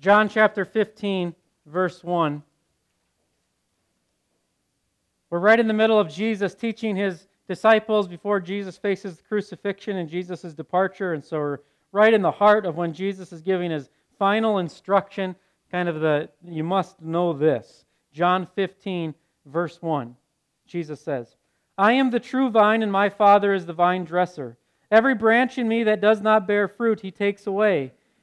John chapter 15, verse 1. We're right in the middle of Jesus teaching his disciples before Jesus faces the crucifixion and Jesus' departure. And so we're right in the heart of when Jesus is giving his final instruction, kind of the, you must know this. John 15, verse 1. Jesus says, I am the true vine, and my Father is the vine dresser. Every branch in me that does not bear fruit, he takes away.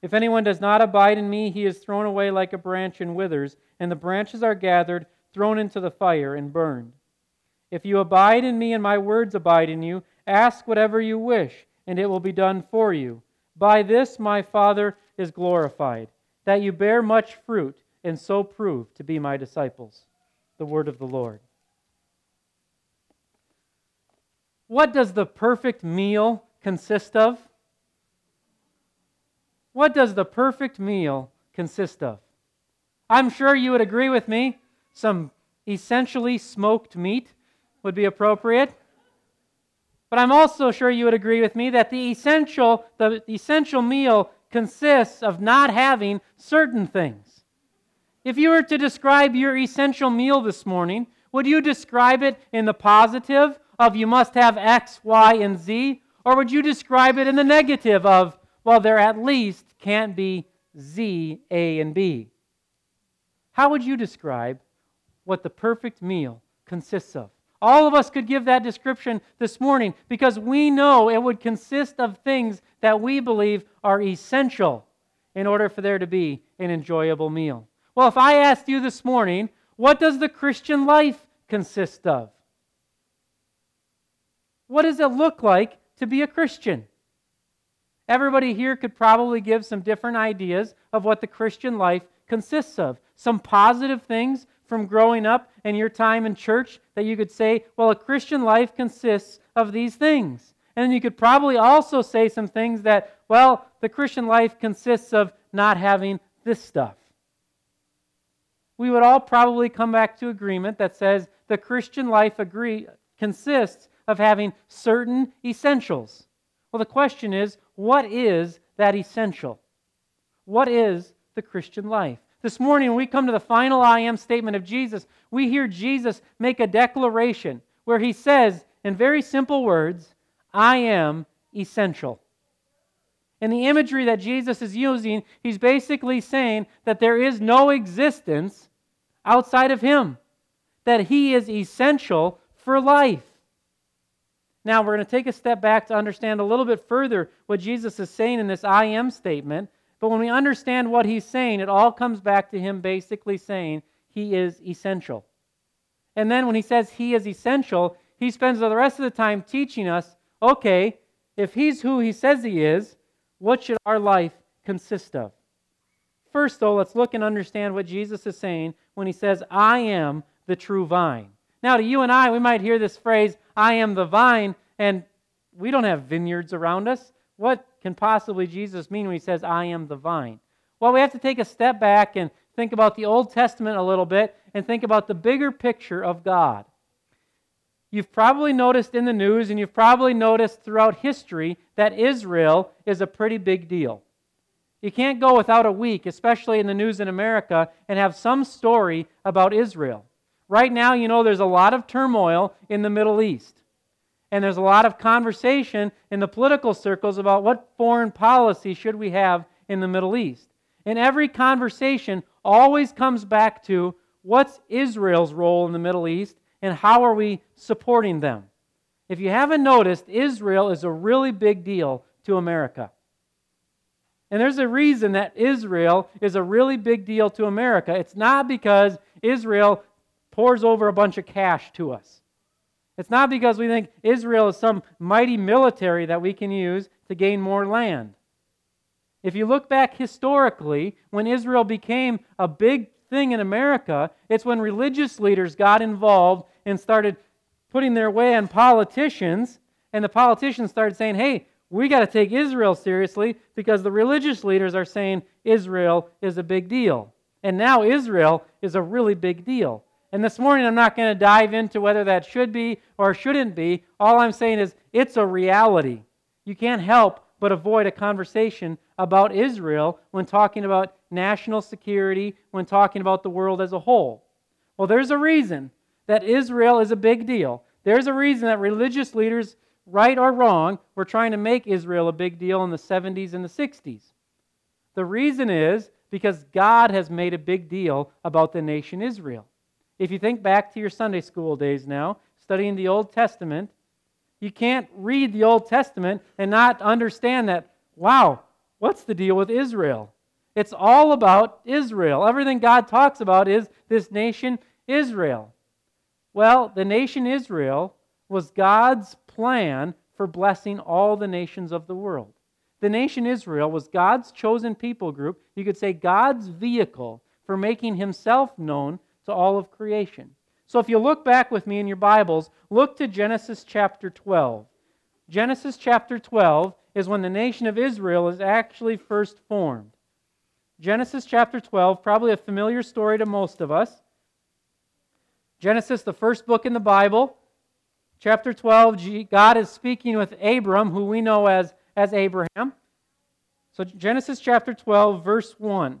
If anyone does not abide in me, he is thrown away like a branch and withers, and the branches are gathered, thrown into the fire, and burned. If you abide in me and my words abide in you, ask whatever you wish, and it will be done for you. By this my Father is glorified, that you bear much fruit, and so prove to be my disciples. The word of the Lord. What does the perfect meal consist of? What does the perfect meal consist of? I'm sure you would agree with me. Some essentially smoked meat would be appropriate. But I'm also sure you would agree with me that the essential, the essential meal consists of not having certain things. If you were to describe your essential meal this morning, would you describe it in the positive of you must have X, Y, and Z? Or would you describe it in the negative of, well, there at least can't be Z, A, and B? How would you describe what the perfect meal consists of? All of us could give that description this morning because we know it would consist of things that we believe are essential in order for there to be an enjoyable meal. Well, if I asked you this morning, what does the Christian life consist of? What does it look like to be a Christian? Everybody here could probably give some different ideas of what the Christian life consists of. Some positive things, from growing up and your time in church that you could say, well, a Christian life consists of these things. And you could probably also say some things that, well, the Christian life consists of not having this stuff. We would all probably come back to agreement that says the Christian life agree, consists of having certain essentials. Well, the question is, what is that essential? What is the Christian life? This morning, when we come to the final I am statement of Jesus, we hear Jesus make a declaration where he says, in very simple words, I am essential. In the imagery that Jesus is using, he's basically saying that there is no existence outside of him, that he is essential for life. Now, we're going to take a step back to understand a little bit further what Jesus is saying in this I am statement but when we understand what he's saying, it all comes back to him basically saying he is essential. And then when he says he is essential, he spends the rest of the time teaching us okay, if he's who he says he is, what should our life consist of? First, though, let's look and understand what Jesus is saying when he says, I am the true vine. Now, to you and I, we might hear this phrase, I am the vine, and we don't have vineyards around us. What can possibly Jesus mean when he says, I am the vine? Well, we have to take a step back and think about the Old Testament a little bit and think about the bigger picture of God. You've probably noticed in the news and you've probably noticed throughout history that Israel is a pretty big deal. You can't go without a week, especially in the news in America, and have some story about Israel. Right now, you know, there's a lot of turmoil in the Middle East. And there's a lot of conversation in the political circles about what foreign policy should we have in the Middle East. And every conversation always comes back to what's Israel's role in the Middle East and how are we supporting them? If you haven't noticed, Israel is a really big deal to America. And there's a reason that Israel is a really big deal to America. It's not because Israel pours over a bunch of cash to us. It's not because we think Israel is some mighty military that we can use to gain more land. If you look back historically, when Israel became a big thing in America. It's when religious leaders got involved and started putting their way on politicians, and the politicians started saying, hey, we got to take Israel seriously because the religious leaders are saying Israel is a big deal. And now Israel is a really big deal. And this morning, I'm not going to dive into whether that should be or shouldn't be. All I'm saying is it's a reality. You can't help but avoid a conversation about Israel when talking about national security, when talking about the world as a whole. Well, there's a reason that Israel is a big deal. There's a reason that religious leaders, right or wrong, were trying to make Israel a big deal in the 70s and the 60s. The reason is because God has made a big deal about the nation Israel. If you think back to your Sunday school days now, studying the Old Testament, you can't read the Old Testament and not understand that, wow, what's the deal with Israel? It's all about Israel. Everything God talks about is this nation Israel. Well, the nation Israel was God's plan for blessing all the nations of the world. The nation Israel was God's chosen people group. You could say God's vehicle for making himself known to all of creation. So if you look back with me in your Bibles, look to Genesis chapter 12. Genesis chapter 12 is when the nation of Israel is actually first formed. Genesis chapter 12, probably a familiar story to most of us. Genesis, the first book in the Bible, chapter 12, God is speaking with Abram, who we know as, as Abraham. So, Genesis chapter 12, verse 1.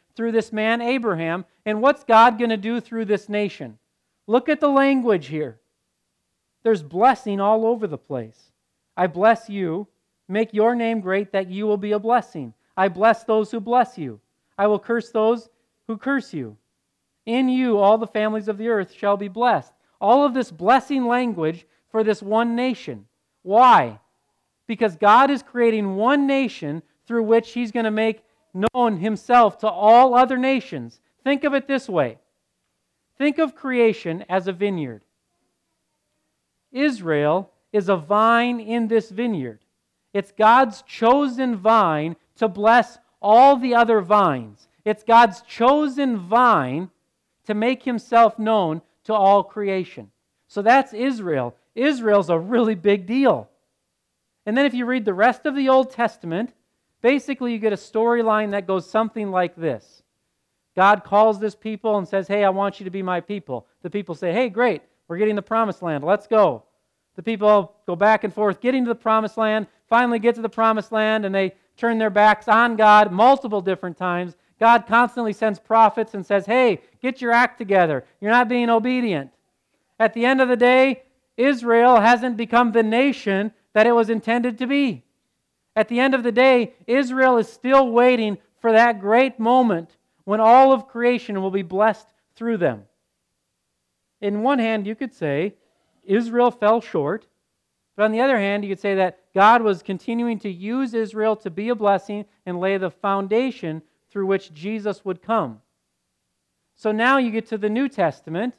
through this man, Abraham. And what's God going to do through this nation? Look at the language here. There's blessing all over the place. I bless you. Make your name great that you will be a blessing. I bless those who bless you. I will curse those who curse you. In you, all the families of the earth shall be blessed. All of this blessing language for this one nation. Why? Because God is creating one nation through which He's going to make known Himself to all other nations. Think of it this way Think of creation as a vineyard. Israel is a vine in this vineyard. It's God's chosen vine to bless all the other vines. It's God's chosen vine to make himself known to all creation. So that's Israel. Israel's a really big deal. And then if you read the rest of the Old Testament, basically you get a storyline that goes something like this God calls this people and says, Hey, I want you to be my people. The people say, Hey, great, we're getting the promised land. Let's go. The people go back and forth, getting to the promised land, finally get to the promised land, and they turn their backs on God multiple different times. God constantly sends prophets and says, Hey, get your act together. You're not being obedient. At the end of the day, Israel hasn't become the nation that it was intended to be. At the end of the day, Israel is still waiting for that great moment when all of creation will be blessed through them. In one hand, you could say Israel fell short, but on the other hand, you could say that God was continuing to use Israel to be a blessing and lay the foundation through which Jesus would come. So now you get to the New Testament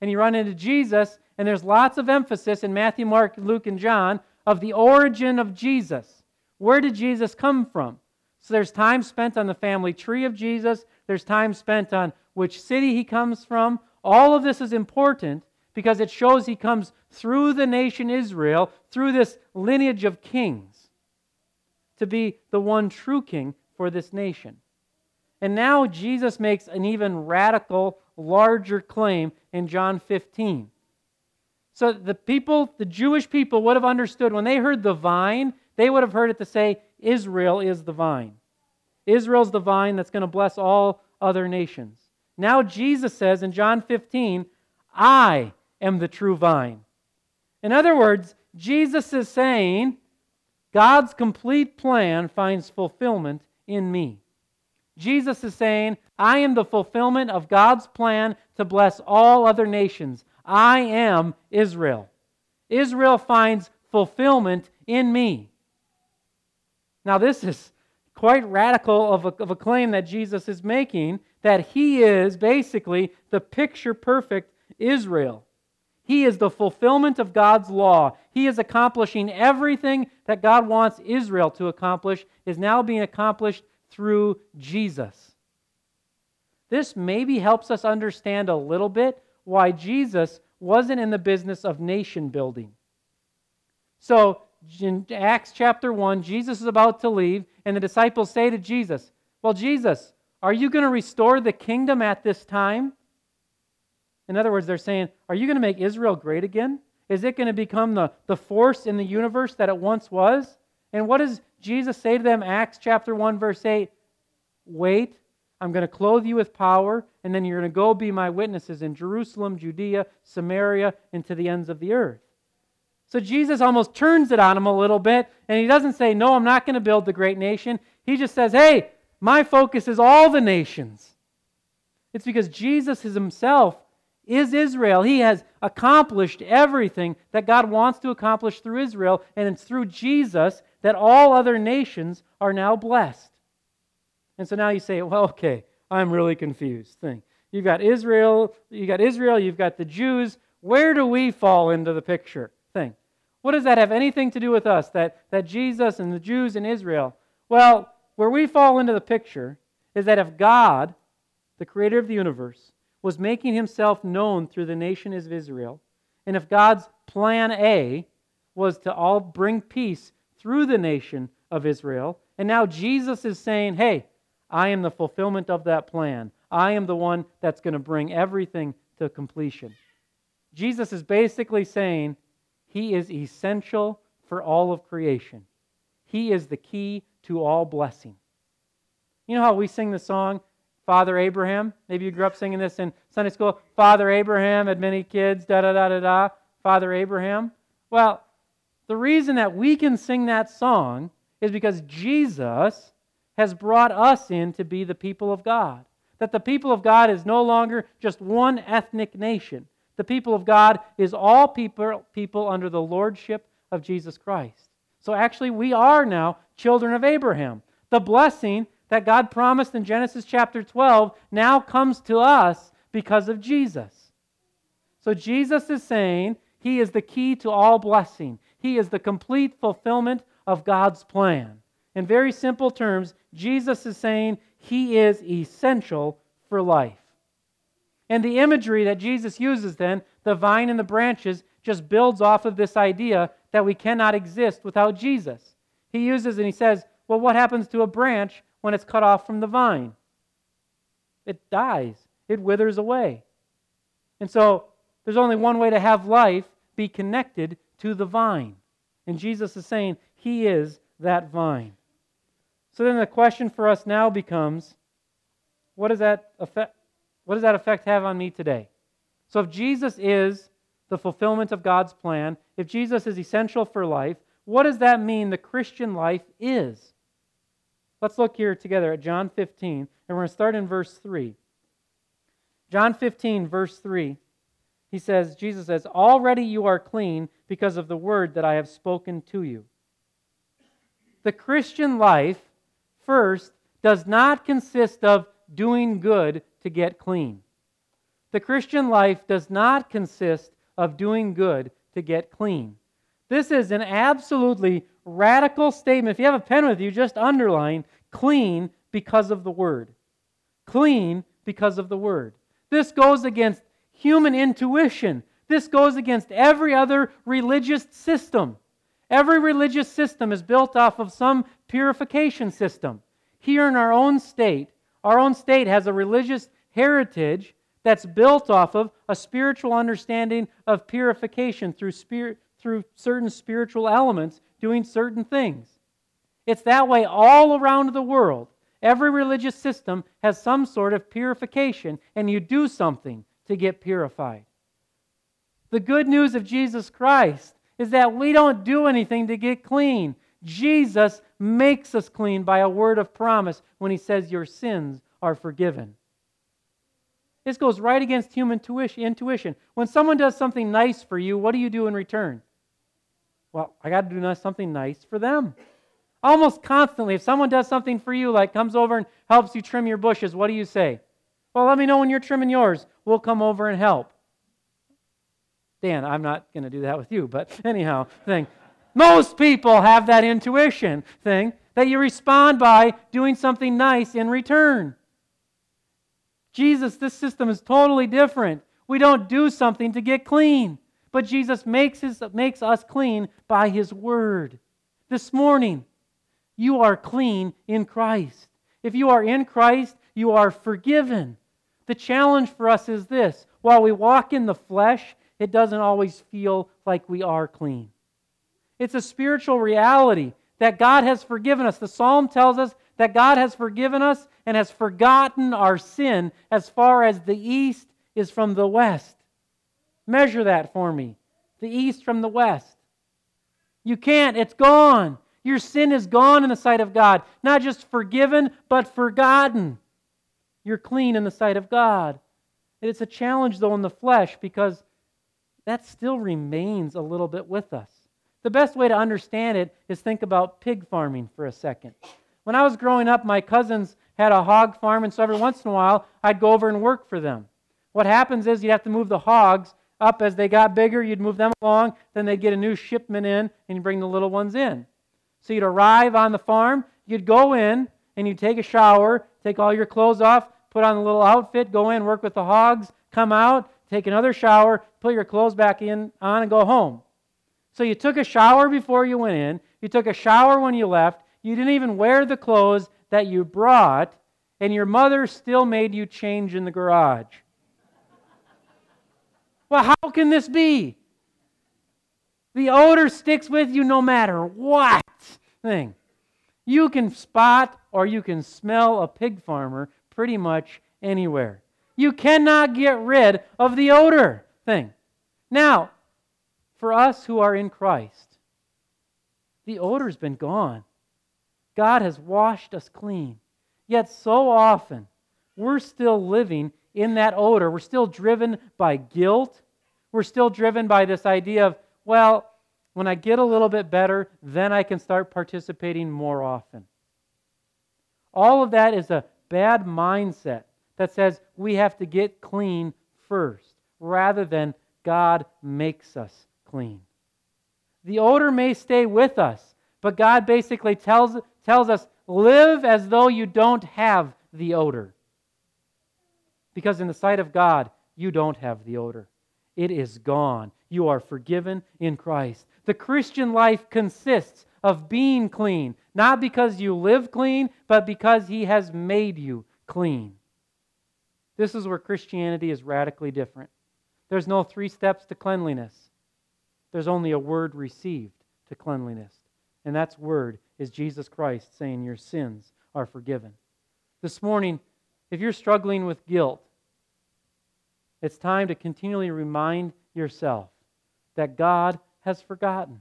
and you run into Jesus, and there's lots of emphasis in Matthew, Mark, Luke, and John of the origin of Jesus. Where did Jesus come from? So there's time spent on the family tree of Jesus. There's time spent on which city he comes from. All of this is important because it shows he comes through the nation Israel, through this lineage of kings, to be the one true king for this nation. And now Jesus makes an even radical, larger claim in John 15. So the people, the Jewish people, would have understood when they heard the vine, they would have heard it to say, Israel is the vine. Israel's the vine that's going to bless all other nations. Now Jesus says in John 15, I am the true vine. In other words, Jesus is saying, God's complete plan finds fulfillment in me. Jesus is saying, I am the fulfillment of God's plan to bless all other nations. I am Israel. Israel finds fulfillment in me. Now, this is quite radical of a, of a claim that Jesus is making that he is basically the picture perfect Israel. He is the fulfillment of God's law. He is accomplishing everything that God wants Israel to accomplish, is now being accomplished through Jesus. This maybe helps us understand a little bit why Jesus wasn't in the business of nation building. So, in Acts chapter 1, Jesus is about to leave, and the disciples say to Jesus, Well, Jesus, are you going to restore the kingdom at this time? In other words, they're saying, Are you going to make Israel great again? Is it going to become the, the force in the universe that it once was? And what does Jesus say to them? Acts chapter 1, verse 8 Wait, I'm going to clothe you with power, and then you're going to go be my witnesses in Jerusalem, Judea, Samaria, and to the ends of the earth. So Jesus almost turns it on him a little bit, and he doesn't say, No, I'm not going to build the great nation. He just says, Hey, my focus is all the nations. It's because Jesus himself is Israel. He has accomplished everything that God wants to accomplish through Israel, and it's through Jesus that all other nations are now blessed. And so now you say, well, okay, I'm really confused. Thing. You've got Israel, you've got Israel, you've got the Jews. Where do we fall into the picture? Thing. What does that have anything to do with us? That, that Jesus and the Jews and Israel? Well, where we fall into the picture is that if God, the creator of the universe, was making himself known through the nation of Israel. And if God's plan A was to all bring peace through the nation of Israel, and now Jesus is saying, hey, I am the fulfillment of that plan. I am the one that's going to bring everything to completion. Jesus is basically saying he is essential for all of creation. He is the key to all blessing. You know how we sing the song, Father Abraham. Maybe you grew up singing this in Sunday school. Father Abraham had many kids, da da da da da. Father Abraham. Well, the reason that we can sing that song is because Jesus has brought us in to be the people of God. That the people of God is no longer just one ethnic nation. The people of God is all people, people under the lordship of Jesus Christ. So actually, we are now children of Abraham. The blessing that God promised in Genesis chapter 12 now comes to us because of Jesus. So Jesus is saying he is the key to all blessing, he is the complete fulfillment of God's plan. In very simple terms, Jesus is saying he is essential for life. And the imagery that Jesus uses then, the vine and the branches, just builds off of this idea that we cannot exist without Jesus. He uses and he says, well, what happens to a branch when it's cut off from the vine. It dies, it withers away. And so there's only one way to have life be connected to the vine. And Jesus is saying he is that vine. So then the question for us now becomes what does that effect what does that effect have on me today? So if Jesus is the fulfillment of God's plan, if Jesus is essential for life, what does that mean the Christian life is? Let's look here together at John 15, and we're going to start in verse 3. John 15, verse 3, he says, Jesus says, Already you are clean because of the word that I have spoken to you. The Christian life, first, does not consist of doing good to get clean. The Christian life does not consist of doing good to get clean. This is an absolutely radical statement. If you have a pen with you, just underline clean because of the Word. Clean because of the Word. This goes against human intuition. This goes against every other religious system. Every religious system is built off of some purification system. Here in our own state, our own state has a religious heritage that's built off of a spiritual understanding of purification through, spirit, through certain spiritual elements doing certain things. It's that way all around the world. Every religious system has some sort of purification, and you do something to get purified. The good news of Jesus Christ is that we don't do anything to get clean. Jesus makes us clean by a word of promise when he says, Your sins are forgiven. This goes right against human intuition. When someone does something nice for you, what do you do in return? Well, I got to do something nice for them. Almost constantly, if someone does something for you, like comes over and helps you trim your bushes, what do you say? Well, let me know when you're trimming yours. We'll come over and help. Dan, I'm not going to do that with you, but anyhow, thing. Most people have that intuition thing that you respond by doing something nice in return. Jesus, this system is totally different. We don't do something to get clean, but Jesus makes, his, makes us clean by his word. This morning, you are clean in Christ. If you are in Christ, you are forgiven. The challenge for us is this while we walk in the flesh, it doesn't always feel like we are clean. It's a spiritual reality that God has forgiven us. The psalm tells us that God has forgiven us and has forgotten our sin as far as the east is from the west. Measure that for me. The east from the west. You can't, it's gone. Your sin is gone in the sight of God. Not just forgiven, but forgotten. You're clean in the sight of God. It's a challenge, though, in the flesh because that still remains a little bit with us. The best way to understand it is think about pig farming for a second. When I was growing up, my cousins had a hog farm, and so every once in a while, I'd go over and work for them. What happens is you'd have to move the hogs up as they got bigger, you'd move them along, then they'd get a new shipment in, and you bring the little ones in. So you'd arrive on the farm, you'd go in, and you'd take a shower, take all your clothes off, put on a little outfit, go in, work with the hogs, come out, take another shower, put your clothes back in on, and go home. So you took a shower before you went in, you took a shower when you left, you didn't even wear the clothes that you brought, and your mother still made you change in the garage. well, how can this be? The odor sticks with you no matter what thing. You can spot or you can smell a pig farmer pretty much anywhere. You cannot get rid of the odor thing. Now, for us who are in Christ, the odor's been gone. God has washed us clean. Yet so often, we're still living in that odor. We're still driven by guilt. We're still driven by this idea of, well, when I get a little bit better, then I can start participating more often. All of that is a bad mindset that says we have to get clean first, rather than God makes us The odor may stay with us, but God basically tells, tells us live as though you don't have the odor. Because in the sight of God, you don't have the odor. It is gone. You are forgiven in Christ. The Christian life consists of being clean, not because you live clean, but because He has made you clean. This is where Christianity is radically different. There's no three steps to cleanliness, there's only a word received to cleanliness. And that's word is Jesus Christ saying your sins are forgiven. This morning, if you're struggling with guilt, it's time to continually remind yourself that God has forgotten,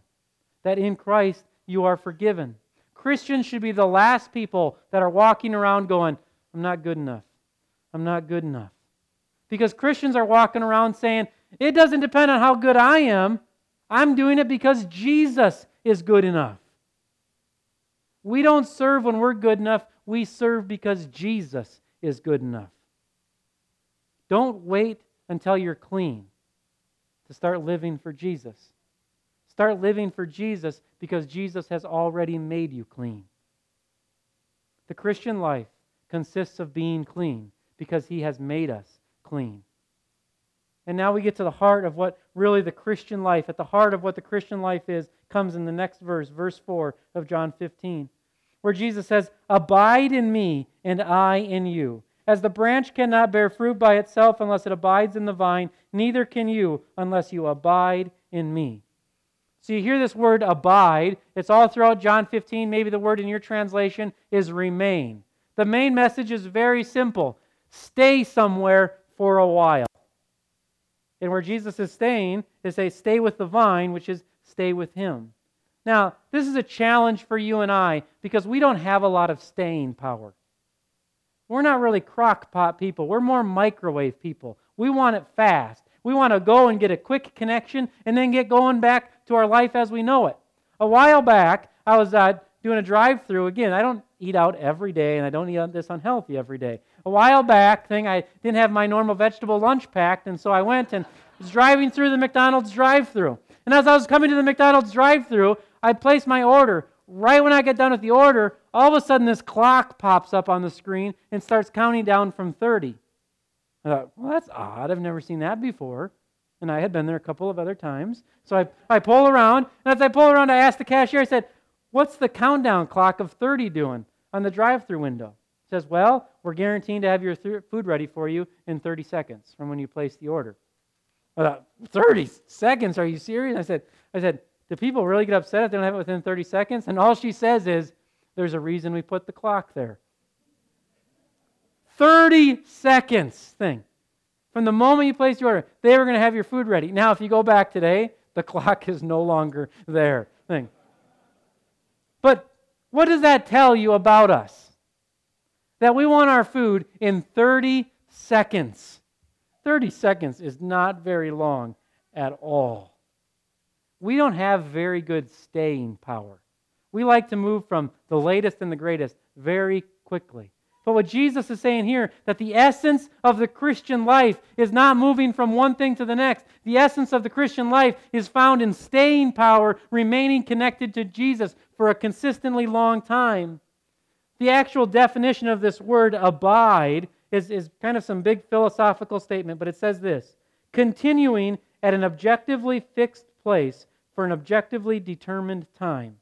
that in Christ you are forgiven. Christians should be the last people that are walking around going, I'm not good enough. I'm not good enough. Because Christians are walking around saying, it doesn't depend on how good I am. I'm doing it because Jesus is good enough. We don't serve when we're good enough. We serve because Jesus is good enough. Don't wait until you're clean to start living for Jesus. Start living for Jesus because Jesus has already made you clean. The Christian life consists of being clean because he has made us clean. And now we get to the heart of what really the Christian life, at the heart of what the Christian life is, comes in the next verse, verse 4 of John 15, where Jesus says, Abide in me, and I in you. As the branch cannot bear fruit by itself unless it abides in the vine, neither can you unless you abide in me. So you hear this word abide. It's all throughout John 15. Maybe the word in your translation is remain. The main message is very simple stay somewhere for a while. And where Jesus is staying is say, stay with the vine, which is stay with him. Now, this is a challenge for you and I because we don't have a lot of staying power. We're not really crock pot people. We're more microwave people. We want it fast. We want to go and get a quick connection and then get going back to our life as we know it. A while back, I was uh, doing a drive through. Again, I don't eat out every day and I don't eat this unhealthy every day. A while back, thing I didn't have my normal vegetable lunch packed, and so I went and was driving through the McDonald's drive through. And as I was coming to the McDonald's drive through, I placed my order. Right when I get done with the order, all of a sudden this clock pops up on the screen and starts counting down from 30. I thought, well, that's odd. I've never seen that before. And I had been there a couple of other times. So I, I pull around, and as I pull around, I asked the cashier, I said, What's the countdown clock of 30 doing on the drive through window? He says, Well, we're guaranteeing to have your th- food ready for you in 30 seconds from when you place the order. I thought, 30 seconds? Are you serious? I said, I said, do people really get upset if they don't have it within 30 seconds? And all she says is, there's a reason we put the clock there. 30 seconds thing. From the moment you place your order, they were going to have your food ready. Now, if you go back today, the clock is no longer there. Thing. But what does that tell you about us? That we want our food in 30 seconds. 30 seconds is not very long at all. We don't have very good staying power. We like to move from the latest and the greatest very quickly. But what Jesus is saying here, that the essence of the Christian life is not moving from one thing to the next. The essence of the Christian life is found in staying power, remaining connected to Jesus for a consistently long time. The actual definition of this word abide is, is kind of some big philosophical statement, but it says this continuing at an objectively fixed place for an objectively determined time.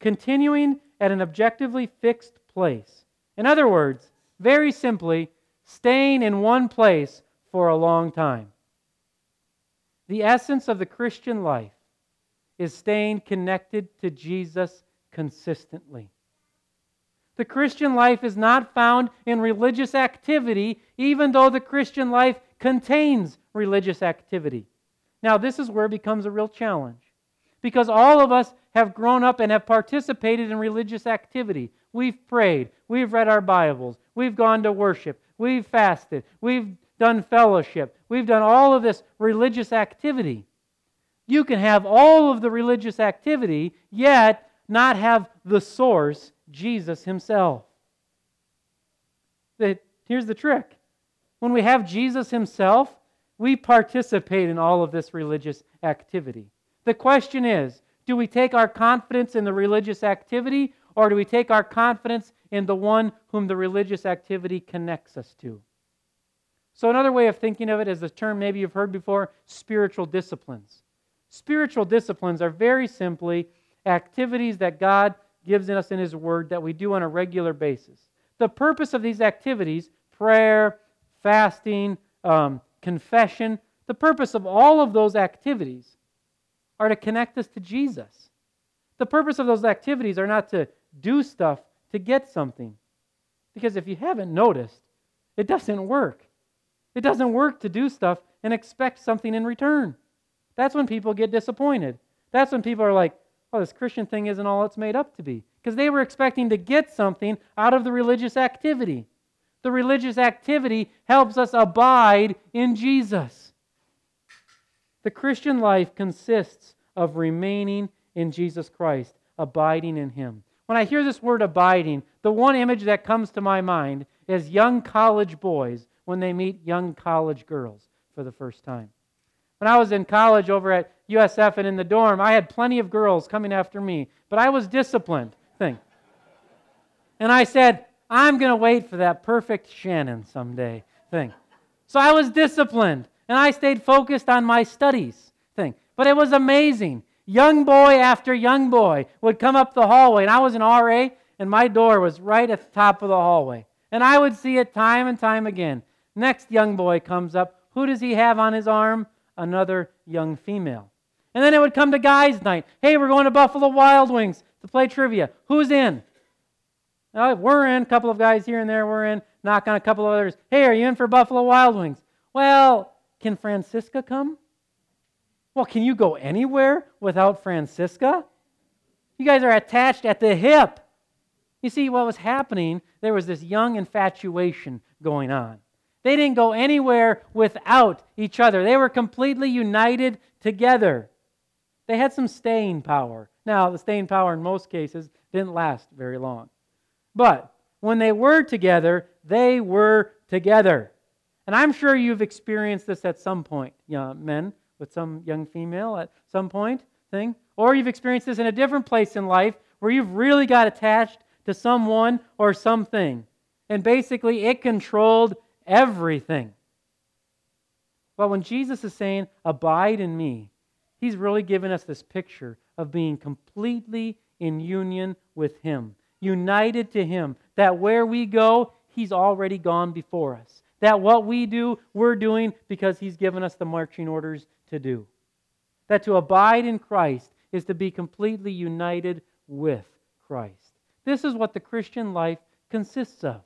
Continuing at an objectively fixed place. In other words, very simply, staying in one place for a long time. The essence of the Christian life is staying connected to Jesus consistently. The Christian life is not found in religious activity, even though the Christian life contains religious activity. Now, this is where it becomes a real challenge because all of us have grown up and have participated in religious activity. We've prayed, we've read our Bibles, we've gone to worship, we've fasted, we've done fellowship, we've done all of this religious activity. You can have all of the religious activity, yet not have the source Jesus himself. Here's the trick when we have Jesus himself, we participate in all of this religious activity. The question is do we take our confidence in the religious activity, or do we take our confidence in the one whom the religious activity connects us to? So, another way of thinking of it is the term maybe you've heard before spiritual disciplines. Spiritual disciplines are very simply activities that God gives us in His Word that we do on a regular basis. The purpose of these activities, prayer, fasting, um, confession, the purpose of all of those activities are to connect us to Jesus. The purpose of those activities are not to do stuff to get something. Because if you haven't noticed, it doesn't work. It doesn't work to do stuff and expect something in return. That's when people get disappointed. That's when people are like, oh, this Christian thing isn't all it's made up to be. Because they were expecting to get something out of the religious activity. The religious activity helps us abide in Jesus. The Christian life consists of remaining in Jesus Christ, abiding in Him. When I hear this word abiding, the one image that comes to my mind is young college boys when they meet young college girls for the first time. When I was in college over at USF and in the dorm, I had plenty of girls coming after me, but I was disciplined. Thing. And I said, I'm going to wait for that perfect Shannon someday. Thing. So I was disciplined and I stayed focused on my studies. Thing. But it was amazing. Young boy after young boy would come up the hallway, and I was an RA, and my door was right at the top of the hallway. And I would see it time and time again. Next young boy comes up. Who does he have on his arm? Another young female. And then it would come to guys' night. Hey, we're going to Buffalo Wild Wings to play trivia. Who's in? Uh, we're in. A couple of guys here and there. We're in. Knock on a couple of others. Hey, are you in for Buffalo Wild Wings? Well, can Francisca come? Well, can you go anywhere without Francisca? You guys are attached at the hip. You see, what was happening, there was this young infatuation going on. They didn't go anywhere without each other, they were completely united together. They had some staying power. Now, the staying power in most cases didn't last very long. But when they were together, they were together. And I'm sure you've experienced this at some point, young men, with some young female at some point thing. Or you've experienced this in a different place in life where you've really got attached to someone or something. And basically, it controlled everything. Well, when Jesus is saying, Abide in me, he's really given us this picture of being completely in union with him, united to him, that where we go, he's already gone before us. That what we do, we're doing because he's given us the marching orders to do. That to abide in Christ is to be completely united with Christ. This is what the Christian life consists of.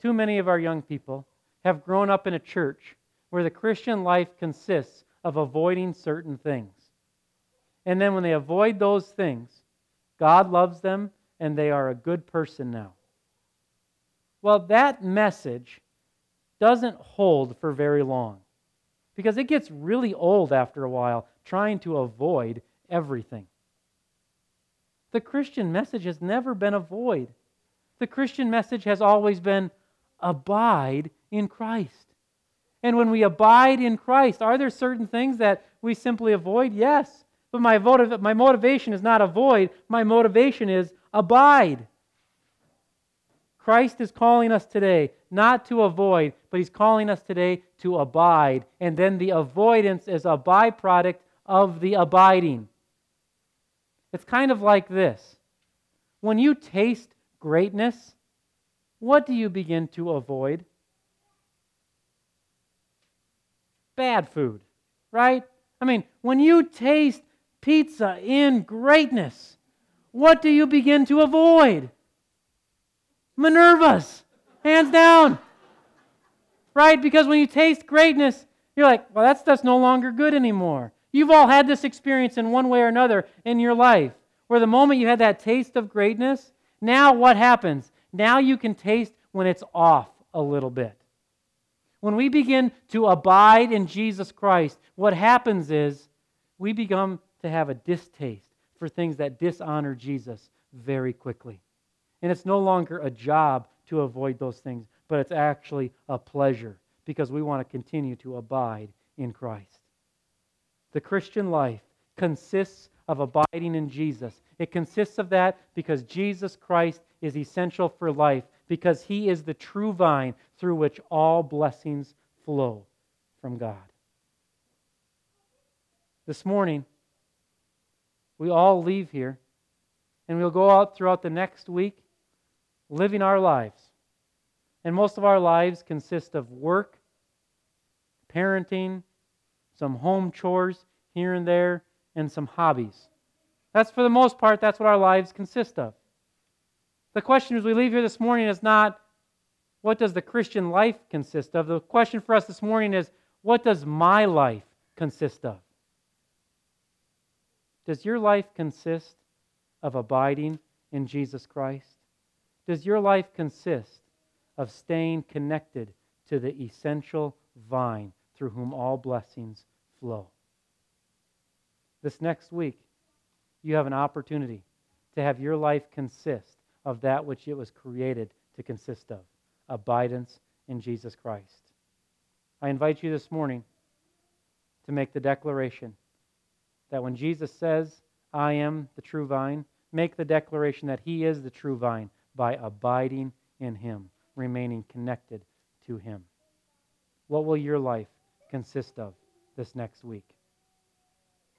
Too many of our young people have grown up in a church where the Christian life consists of avoiding certain things. And then when they avoid those things, God loves them and they are a good person now. Well, that message doesn't hold for very long because it gets really old after a while trying to avoid everything. The Christian message has never been avoid. The Christian message has always been abide in Christ. And when we abide in Christ, are there certain things that we simply avoid? Yes. But my, my motivation is not avoid, my motivation is abide. Christ is calling us today not to avoid, but He's calling us today to abide. And then the avoidance is a byproduct of the abiding. It's kind of like this when you taste greatness, what do you begin to avoid? Bad food, right? I mean, when you taste pizza in greatness, what do you begin to avoid? Minerva's, hands down. Right? Because when you taste greatness, you're like, well, that stuff's no longer good anymore. You've all had this experience in one way or another in your life, where the moment you had that taste of greatness, now what happens? Now you can taste when it's off a little bit. When we begin to abide in Jesus Christ, what happens is we become to have a distaste for things that dishonor Jesus very quickly. And it's no longer a job to avoid those things, but it's actually a pleasure because we want to continue to abide in Christ. The Christian life consists of abiding in Jesus. It consists of that because Jesus Christ is essential for life, because he is the true vine through which all blessings flow from God. This morning, we all leave here and we'll go out throughout the next week living our lives. And most of our lives consist of work, parenting, some home chores here and there, and some hobbies. That's for the most part, that's what our lives consist of. The question as we leave here this morning is not what does the Christian life consist of? The question for us this morning is what does my life consist of? Does your life consist of abiding in Jesus Christ? Does your life consist of staying connected to the essential vine through whom all blessings flow. This next week, you have an opportunity to have your life consist of that which it was created to consist of abidance in Jesus Christ. I invite you this morning to make the declaration that when Jesus says, I am the true vine, make the declaration that He is the true vine by abiding in Him, remaining connected to Him. What will your life consist of this next week.